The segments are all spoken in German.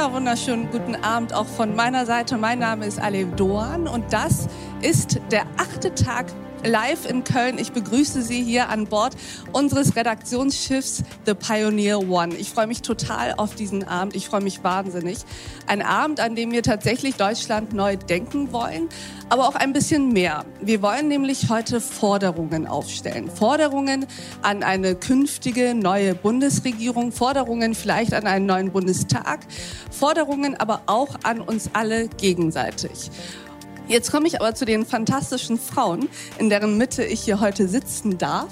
wunder wunderschönen guten Abend auch von meiner Seite. Mein Name ist Alev Doan und das ist der achte Tag live in Köln. Ich begrüße Sie hier an Bord unseres Redaktionsschiffs The Pioneer One. Ich freue mich total auf diesen Abend. Ich freue mich wahnsinnig. Ein Abend, an dem wir tatsächlich Deutschland neu denken wollen, aber auch ein bisschen mehr. Wir wollen nämlich heute Forderungen aufstellen. Forderungen an eine künftige neue Bundesregierung, Forderungen vielleicht an einen neuen Bundestag, Forderungen aber auch an uns alle gegenseitig. Jetzt komme ich aber zu den fantastischen Frauen, in deren Mitte ich hier heute sitzen darf.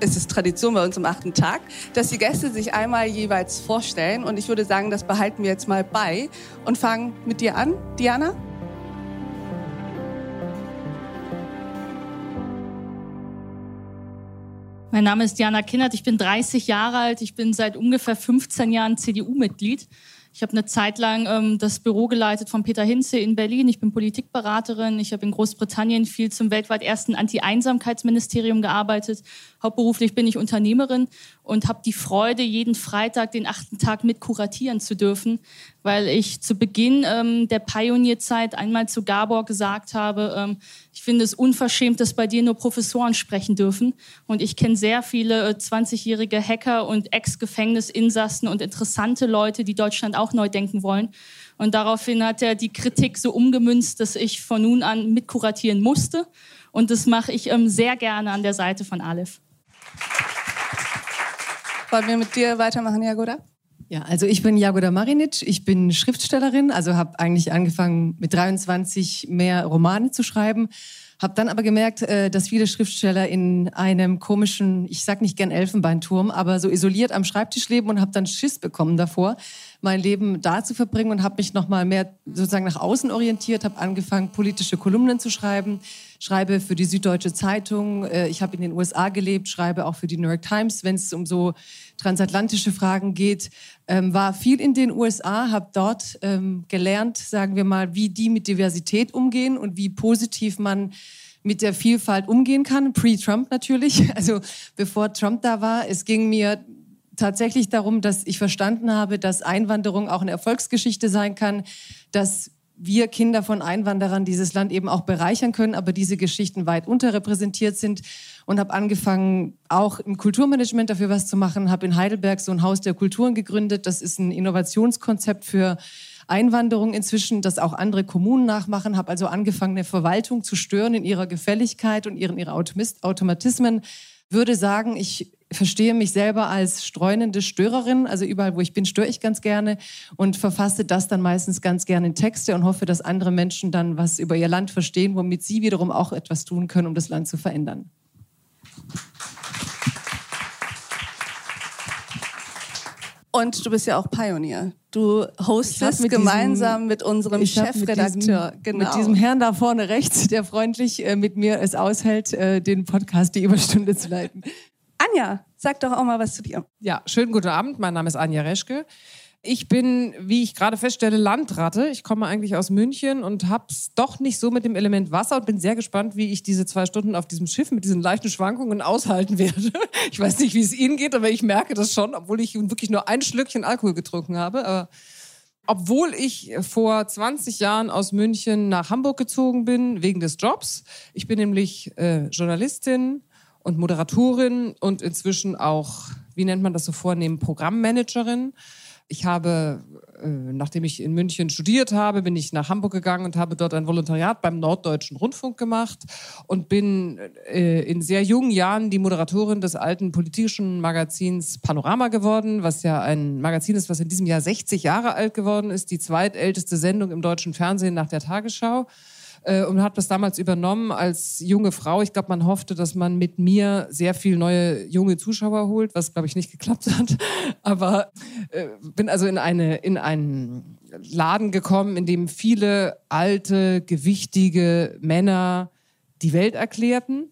Es ist Tradition bei uns am achten Tag, dass die Gäste sich einmal jeweils vorstellen. Und ich würde sagen, das behalten wir jetzt mal bei und fangen mit dir an, Diana. Mein Name ist Diana Kinnert, ich bin 30 Jahre alt, ich bin seit ungefähr 15 Jahren CDU-Mitglied. Ich habe eine Zeit lang ähm, das Büro geleitet von Peter Hinze in Berlin. Ich bin Politikberaterin. Ich habe in Großbritannien viel zum weltweit ersten Anti-Einsamkeitsministerium gearbeitet. Hauptberuflich bin ich Unternehmerin und habe die Freude, jeden Freitag den achten Tag mit kuratieren zu dürfen, weil ich zu Beginn ähm, der Pionierzeit einmal zu Gabor gesagt habe, ähm, ich finde es unverschämt, dass bei dir nur Professoren sprechen dürfen. Und ich kenne sehr viele äh, 20-jährige Hacker und Ex-Gefängnisinsassen und interessante Leute, die Deutschland auch neu denken wollen. Und daraufhin hat er die Kritik so umgemünzt, dass ich von nun an mitkuratieren musste. Und das mache ich ähm, sehr gerne an der Seite von Aleph. Wollen wir mit dir weitermachen, Jagoda? Ja, also ich bin Jagoda Marinic, ich bin Schriftstellerin, also habe eigentlich angefangen mit 23 mehr Romane zu schreiben, habe dann aber gemerkt, äh, dass viele Schriftsteller in einem komischen, ich sag nicht gern Elfenbeinturm, aber so isoliert am Schreibtisch leben und habe dann Schiss bekommen davor, mein Leben da zu verbringen und habe mich noch mal mehr sozusagen nach außen orientiert, habe angefangen politische Kolumnen zu schreiben, schreibe für die Süddeutsche Zeitung, äh, ich habe in den USA gelebt, schreibe auch für die New York Times, wenn es um so transatlantische Fragen geht, ähm, war viel in den USA, habe dort ähm, gelernt, sagen wir mal, wie die mit Diversität umgehen und wie positiv man mit der Vielfalt umgehen kann, pre-Trump natürlich, also bevor Trump da war. Es ging mir tatsächlich darum, dass ich verstanden habe, dass Einwanderung auch eine Erfolgsgeschichte sein kann, dass wir Kinder von Einwanderern dieses Land eben auch bereichern können, aber diese Geschichten weit unterrepräsentiert sind und habe angefangen, auch im Kulturmanagement dafür was zu machen, habe in Heidelberg so ein Haus der Kulturen gegründet. Das ist ein Innovationskonzept für Einwanderung inzwischen, das auch andere Kommunen nachmachen, habe also angefangen, eine Verwaltung zu stören in ihrer Gefälligkeit und ihren ihre Automatismen. Würde sagen, ich verstehe mich selber als streunende Störerin. Also überall, wo ich bin, störe ich ganz gerne und verfasse das dann meistens ganz gerne in Texte und hoffe, dass andere Menschen dann was über ihr Land verstehen, womit sie wiederum auch etwas tun können, um das Land zu verändern. Und du bist ja auch Pionier. Du hostest mit gemeinsam diesem, mit unserem Chefredakteur. Mit, genau. mit diesem Herrn da vorne rechts, der freundlich äh, mit mir es aushält, äh, den Podcast die Überstunde zu leiten. Anja, sag doch auch mal was zu dir. Ja, schönen guten Abend. Mein Name ist Anja Reschke. Ich bin, wie ich gerade feststelle, Landratte. Ich komme eigentlich aus München und hab's doch nicht so mit dem Element Wasser und bin sehr gespannt, wie ich diese zwei Stunden auf diesem Schiff mit diesen leichten Schwankungen aushalten werde. Ich weiß nicht, wie es Ihnen geht, aber ich merke das schon, obwohl ich wirklich nur ein Schlückchen Alkohol getrunken habe. Aber obwohl ich vor 20 Jahren aus München nach Hamburg gezogen bin, wegen des Jobs. Ich bin nämlich äh, Journalistin, und Moderatorin und inzwischen auch, wie nennt man das so vornehm, Programmmanagerin. Ich habe, äh, nachdem ich in München studiert habe, bin ich nach Hamburg gegangen und habe dort ein Volontariat beim Norddeutschen Rundfunk gemacht und bin äh, in sehr jungen Jahren die Moderatorin des alten politischen Magazins Panorama geworden, was ja ein Magazin ist, was in diesem Jahr 60 Jahre alt geworden ist, die zweitälteste Sendung im deutschen Fernsehen nach der Tagesschau äh, und hat das damals übernommen als junge Frau. Ich glaube, man hoffte, dass man mit mir sehr viel neue junge Zuschauer holt, was glaube ich nicht geklappt hat. Aber äh, bin also in eine in einen Laden gekommen, in dem viele alte, gewichtige Männer die Welt erklärten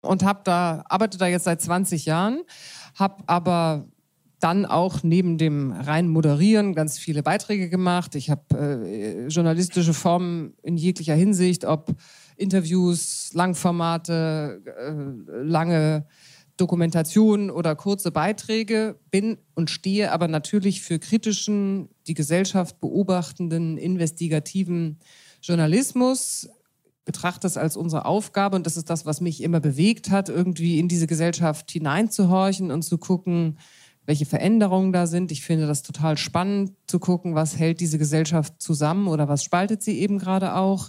und habe da arbeite da jetzt seit 20 Jahren, habe aber dann auch neben dem rein Moderieren ganz viele Beiträge gemacht. Ich habe äh, journalistische Formen in jeglicher Hinsicht, ob Interviews, Langformate, äh, lange Dokumentationen oder kurze Beiträge, bin und stehe aber natürlich für kritischen, die Gesellschaft beobachtenden, investigativen Journalismus, betrachte es als unsere Aufgabe und das ist das, was mich immer bewegt hat, irgendwie in diese Gesellschaft hineinzuhorchen und zu gucken, welche Veränderungen da sind. Ich finde das total spannend zu gucken, was hält diese Gesellschaft zusammen oder was spaltet sie eben gerade auch.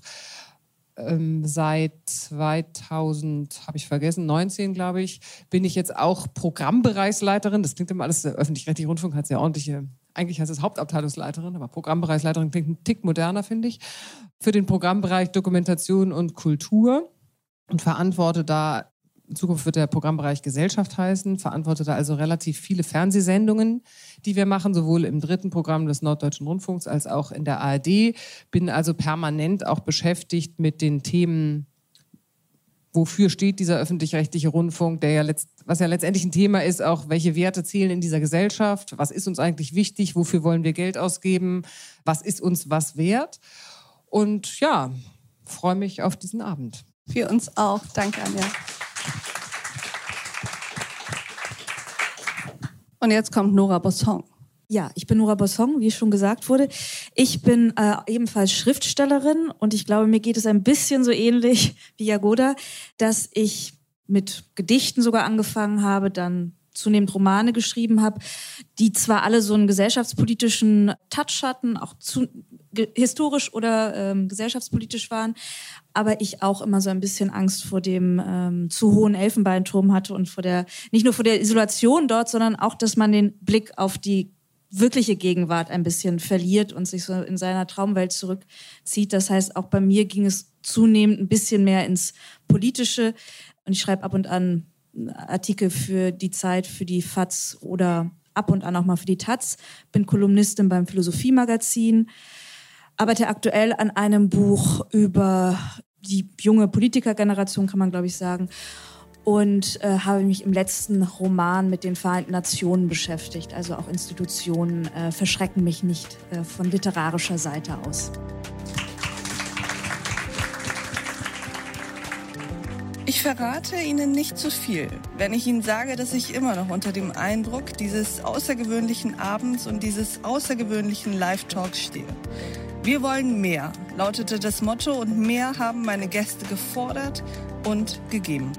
Ähm, seit 2000, habe ich vergessen, 19 glaube ich, bin ich jetzt auch Programmbereichsleiterin. Das klingt immer alles, der öffentlich-rechtliche Rundfunk hat sehr ordentliche, eigentlich heißt es Hauptabteilungsleiterin, aber Programmbereichsleiterin klingt ein Tick moderner, finde ich, für den Programmbereich Dokumentation und Kultur und verantworte da in Zukunft wird der Programmbereich Gesellschaft heißen, verantwortet also relativ viele Fernsehsendungen, die wir machen, sowohl im dritten Programm des Norddeutschen Rundfunks als auch in der ARD. Bin also permanent auch beschäftigt mit den Themen, wofür steht dieser öffentlich-rechtliche Rundfunk, der ja letzt, was ja letztendlich ein Thema ist, auch welche Werte zählen in dieser Gesellschaft, was ist uns eigentlich wichtig, wofür wollen wir Geld ausgeben, was ist uns was wert. Und ja, freue mich auf diesen Abend. Wir uns auch. Danke, Anja. Und jetzt kommt Nora Bossong. Ja, ich bin Nora Bossong, wie schon gesagt wurde. Ich bin äh, ebenfalls Schriftstellerin und ich glaube, mir geht es ein bisschen so ähnlich wie Jagoda, dass ich mit Gedichten sogar angefangen habe, dann zunehmend Romane geschrieben habe, die zwar alle so einen gesellschaftspolitischen Touch hatten, auch zu, historisch oder ähm, gesellschaftspolitisch waren, aber ich auch immer so ein bisschen Angst vor dem ähm, zu hohen Elfenbeinturm hatte und vor der, nicht nur vor der Isolation dort, sondern auch, dass man den Blick auf die wirkliche Gegenwart ein bisschen verliert und sich so in seiner Traumwelt zurückzieht. Das heißt, auch bei mir ging es zunehmend ein bisschen mehr ins Politische. Und ich schreibe ab und an Artikel für die Zeit, für die FAZ oder ab und an auch mal für die Taz. Bin Kolumnistin beim Philosophie-Magazin arbeite aktuell an einem Buch über die junge Politikergeneration, kann man glaube ich sagen. Und äh, habe mich im letzten Roman mit den Vereinten Nationen beschäftigt. Also auch Institutionen äh, verschrecken mich nicht äh, von literarischer Seite aus. Ich verrate Ihnen nicht zu viel, wenn ich Ihnen sage, dass ich immer noch unter dem Eindruck dieses außergewöhnlichen Abends und dieses außergewöhnlichen Live-Talks stehe. Wir wollen mehr, lautete das Motto und mehr haben meine Gäste gefordert und gegeben.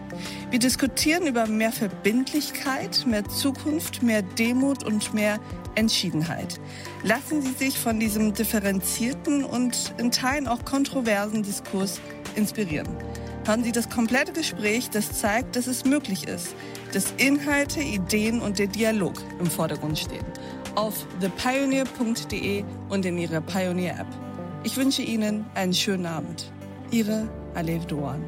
Wir diskutieren über mehr Verbindlichkeit, mehr Zukunft, mehr Demut und mehr Entschiedenheit. Lassen Sie sich von diesem differenzierten und in Teilen auch kontroversen Diskurs inspirieren. Haben Sie das komplette Gespräch, das zeigt, dass es möglich ist, dass Inhalte, Ideen und der Dialog im Vordergrund stehen auf thepioneer.de und in Ihrer Pioneer-App. Ich wünsche Ihnen einen schönen Abend. Ihre Alev Doan.